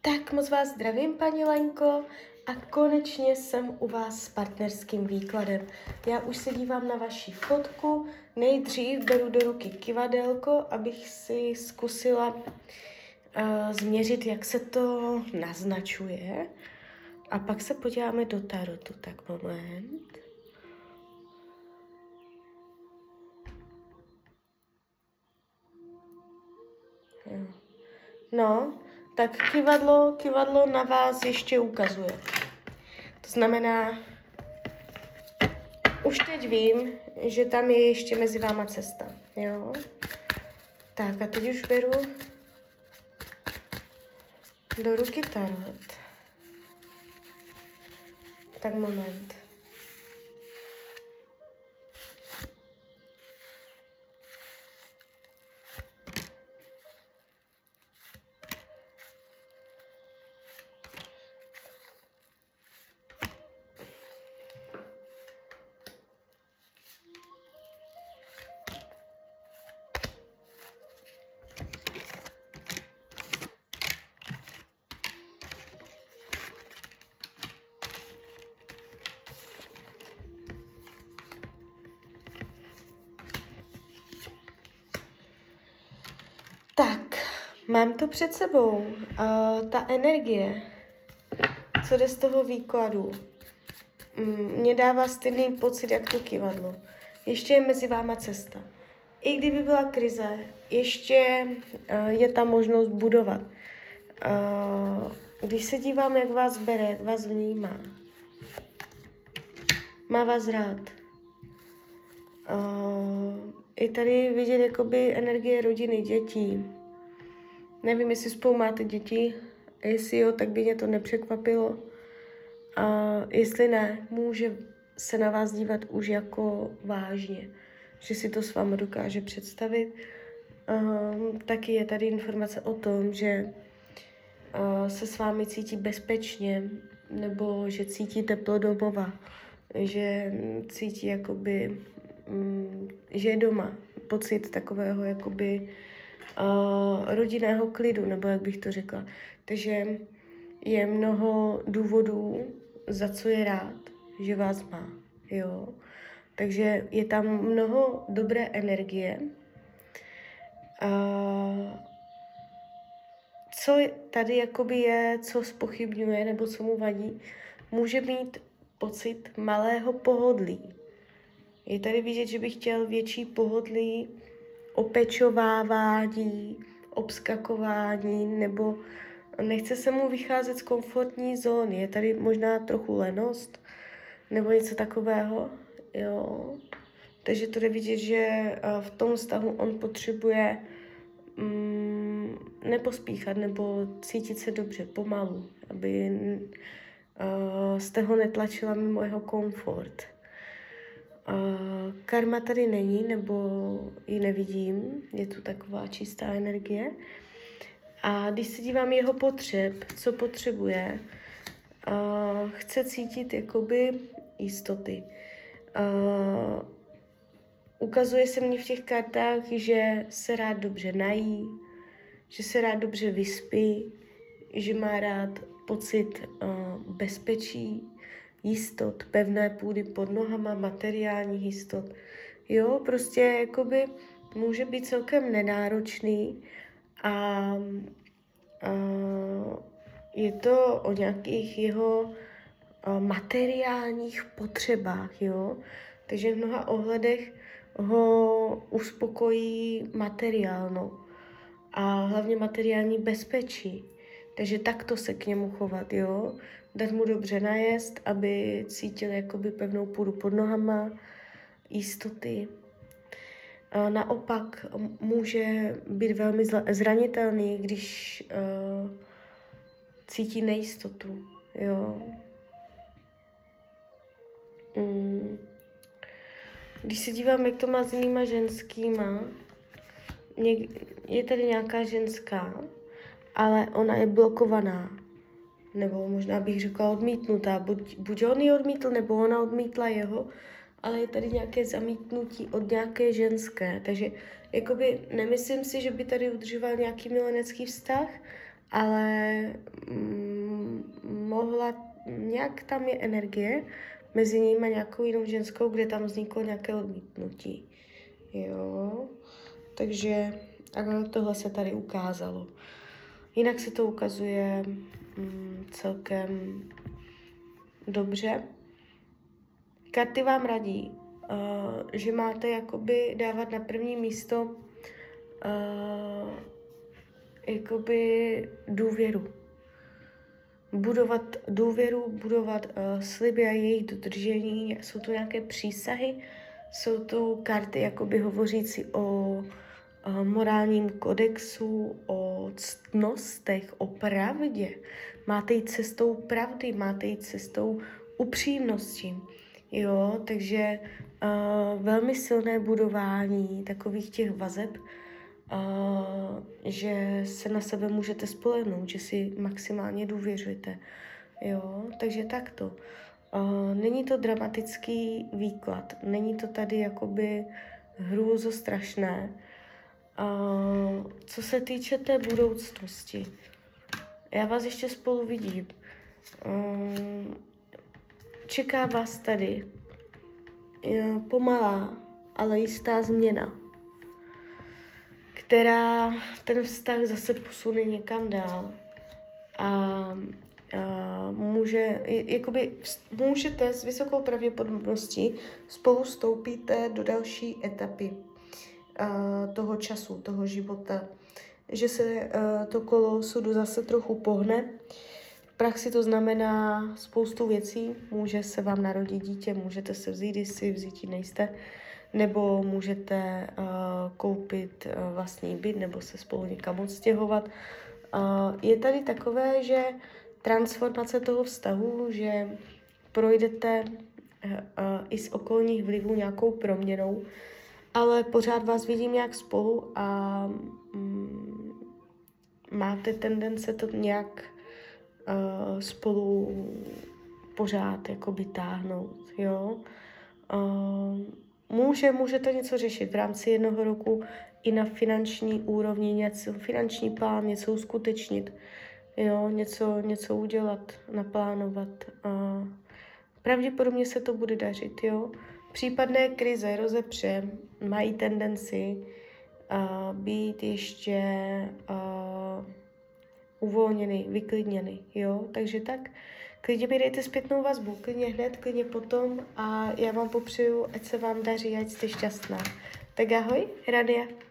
Tak moc vás zdravím, paní Lenko, a konečně jsem u vás s partnerským výkladem. Já už se dívám na vaši fotku, nejdřív beru do ruky kivadelko, abych si zkusila uh, změřit, jak se to naznačuje. A pak se podíváme do tarotu, tak moment. No, tak kivadlo, kivadlo na vás ještě ukazuje. To znamená, už teď vím, že tam je ještě mezi váma cesta, jo? Tak a teď už beru do ruky tarot. Tak moment. Mám to před sebou. Uh, ta energie, co jde z toho výkladu, mm, mě dává stejný pocit, jak to kivadlo. Ještě je mezi váma cesta. I kdyby byla krize, ještě uh, je tam možnost budovat. Uh, když se dívám, jak vás bere, jak vás vnímá, má vás rád. Uh, tady vidět jakoby energie rodiny, dětí. Nevím, jestli spolu máte děti, jestli jo, tak by mě to nepřekvapilo. A jestli ne, může se na vás dívat už jako vážně, že si to s vámi dokáže představit. Um, taky je tady informace o tom, že uh, se s vámi cítí bezpečně, nebo že cítí teplo domova, že cítí jakoby Mm, že je doma. Pocit takového jakoby uh, rodinného klidu, nebo jak bych to řekla. Takže je mnoho důvodů, za co je rád, že vás má. Jo. Takže je tam mnoho dobré energie. Uh, co tady jakoby je, co spochybňuje nebo co mu vadí, může mít pocit malého pohodlí. Je tady vidět, že bych chtěl větší pohodlí, opečovávání, obskakování, nebo nechce se mu vycházet z komfortní zóny. Je tady možná trochu lenost, nebo něco takového. Jo. Takže to jde vidět, že eh, v tom vztahu on potřebuje mm, nepospíchat nebo cítit se dobře, pomalu, aby uh, jste ho netlačila mimo jeho komfort. Karma tady není, nebo ji nevidím, je tu taková čistá energie. A když se dívám jeho potřeb, co potřebuje, uh, chce cítit jakoby jistoty. Uh, ukazuje se mně v těch kartách, že se rád dobře nají, že se rád dobře vyspí, že má rád pocit uh, bezpečí, jistot, pevné půdy pod nohama, materiálních jistot. Jo, prostě jakoby může být celkem nenáročný a, a je to o nějakých jeho materiálních potřebách, jo. Takže v mnoha ohledech ho uspokojí materiálno a hlavně materiální bezpečí. Takže takto se k němu chovat, jo dát mu dobře najest, aby cítil jakoby pevnou půdu pod nohama, jistoty. A naopak může být velmi zranitelný, když uh, cítí nejistotu. Jo. Mm. Když se dívám, jak to má s jinýma ženskýma, je tady nějaká ženská, ale ona je blokovaná nebo možná bych řekla odmítnutá. Buď, buď on ji odmítl, nebo ona odmítla jeho, ale je tady nějaké zamítnutí od nějaké ženské. Takže jakoby nemyslím si, že by tady udržoval nějaký milenecký vztah, ale mm, mohla, nějak tam je energie mezi nimi a nějakou jinou ženskou, kde tam vzniklo nějaké odmítnutí. Jo, takže a tohle se tady ukázalo. Jinak se to ukazuje mm, celkem dobře. Karty vám radí, uh, že máte jakoby dávat na první místo uh, jakoby důvěru. Budovat důvěru, budovat uh, sliby a jejich dodržení. Jsou to nějaké přísahy, jsou to karty jakoby hovořící o uh, morálním kodexu, o ctnostech, o pravdě. Máte jít cestou pravdy, máte jít cestou upřímnosti. Jo, takže uh, velmi silné budování takových těch vazeb, uh, že se na sebe můžete spolehnout, že si maximálně důvěřujete. Jo, takže takto. Uh, není to dramatický výklad, není to tady jakoby hrůzo strašné. Uh, co se týče té budoucnosti, já vás ještě spolu vidím. Um, čeká vás tady pomalá, ale jistá změna, která ten vztah zase posune někam dál. A, a může, jakoby můžete s vysokou pravděpodobností spolu stoupíte do další etapy toho času, toho života. Že se a, to kolo sudu zase trochu pohne, praxi to znamená spoustu věcí. Může se vám narodit dítě, můžete se vzít, když si vzítí nejste, nebo můžete uh, koupit uh, vlastní byt, nebo se spolu někam odstěhovat. Je tady takové, že transformace toho vztahu, že projdete i z okolních vlivů nějakou proměnou, ale pořád vás vidím nějak spolu a um, máte tendence to nějak uh, spolu pořád jakoby táhnout, jo. Uh, může, můžete něco řešit v rámci jednoho roku i na finanční úrovni, něco, finanční plán, něco uskutečnit, jo, něco, něco udělat, naplánovat. Uh, pravděpodobně se to bude dařit, jo. Případné krize, rozepře mají tendenci uh, být ještě uh, uvolněný, vyklidněný, jo, takže tak. Klidně mi dejte zpětnou vazbu, klidně hned, klidně potom a já vám popřeju, ať se vám daří, ať jste šťastná. Tak ahoj, Radia.